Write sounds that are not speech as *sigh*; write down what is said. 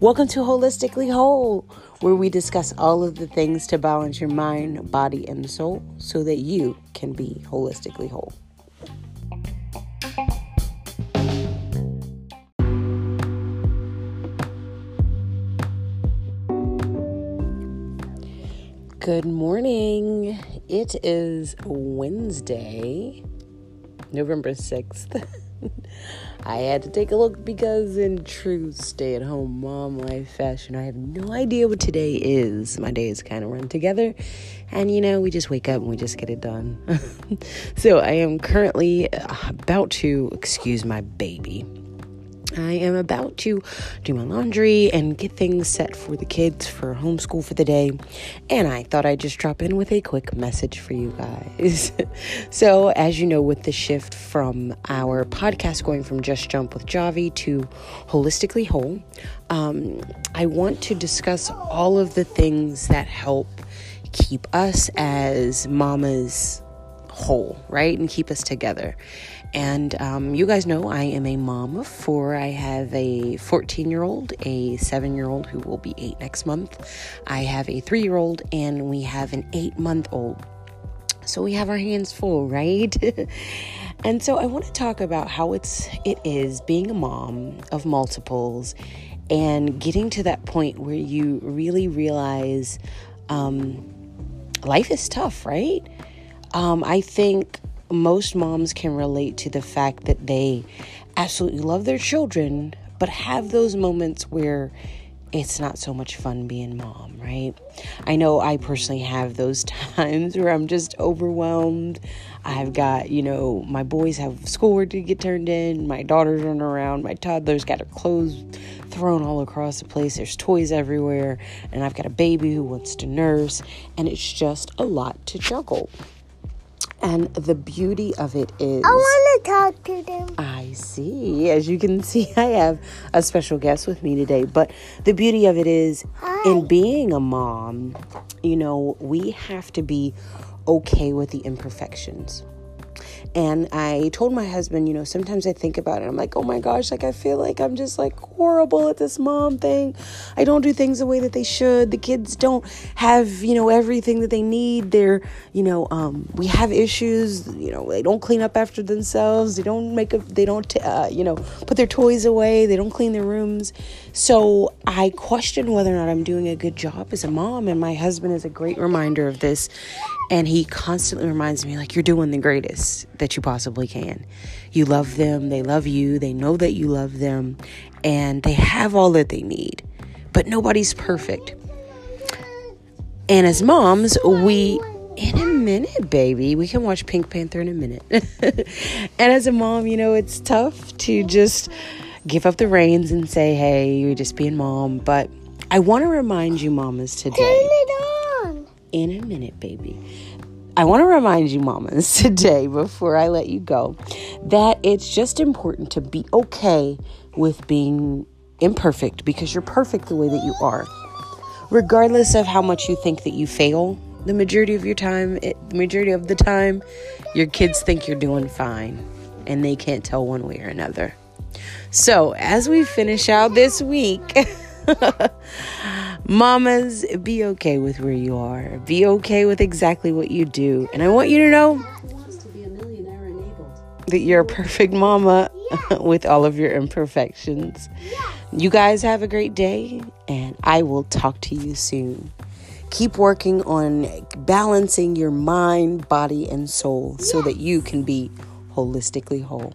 Welcome to Holistically Whole, where we discuss all of the things to balance your mind, body, and soul so that you can be holistically whole. Good morning. It is Wednesday, November 6th. *laughs* I had to take a look because, in true stay at home mom life fashion, I have no idea what today is. My days kind of run together, and you know, we just wake up and we just get it done. *laughs* so, I am currently uh, about to excuse my baby I am about to do my laundry and get things set for the kids for homeschool for the day. And I thought I'd just drop in with a quick message for you guys. *laughs* so, as you know, with the shift from our podcast going from Just Jump with Javi to Holistically Whole, um, I want to discuss all of the things that help keep us as mamas whole, right? And keep us together. And um, you guys know I am a mom of four. I have a 14 year old, a seven year old who will be eight next month. I have a three year old, and we have an eight month old. So we have our hands full, right? *laughs* and so I want to talk about how it's it is being a mom of multiples and getting to that point where you really realize um, life is tough, right? Um, I think most moms can relate to the fact that they absolutely love their children, but have those moments where it's not so much fun being mom, right? I know I personally have those *laughs* times where I'm just overwhelmed. I've got, you know, my boys have schoolwork to get turned in, my daughter's running around, my toddler's got her clothes thrown all across the place, there's toys everywhere, and I've got a baby who wants to nurse, and it's just a lot to juggle. And the beauty of it is. I want to talk to them. I see. As you can *laughs* see, I have a special guest with me today. But the beauty of it is, Hi. in being a mom, you know, we have to be okay with the imperfections. And I told my husband, you know, sometimes I think about it. I'm like, oh my gosh, like I feel like I'm just like horrible at this mom thing. I don't do things the way that they should. The kids don't have, you know, everything that they need. They're, you know, um, we have issues. You know, they don't clean up after themselves. They don't make a, they don't, uh, you know, put their toys away. They don't clean their rooms. So I question whether or not I'm doing a good job as a mom. And my husband is a great reminder of this. And he constantly reminds me, like, you're doing the greatest that you possibly can. You love them, they love you, they know that you love them, and they have all that they need. But nobody's perfect. And as moms, we, in a minute, baby, we can watch Pink Panther in a minute. *laughs* and as a mom, you know, it's tough to just give up the reins and say, hey, you're just being mom. But I want to remind you, mamas, today. Turn it on. In a minute, baby I want to remind you, mamas, *laughs* today, before I let you go, that it's just important to be okay with being imperfect because you're perfect the way that you are. Regardless of how much you think that you fail, the majority of your time, it, the majority of the time, your kids think you're doing fine and they can't tell one way or another. So, as we finish out this week, *laughs* Mamas, be okay with where you are. Be okay with exactly what you do. And I want you to know that you're a perfect mama *laughs* with all of your imperfections. You guys have a great day, and I will talk to you soon. Keep working on balancing your mind, body, and soul so that you can be holistically whole.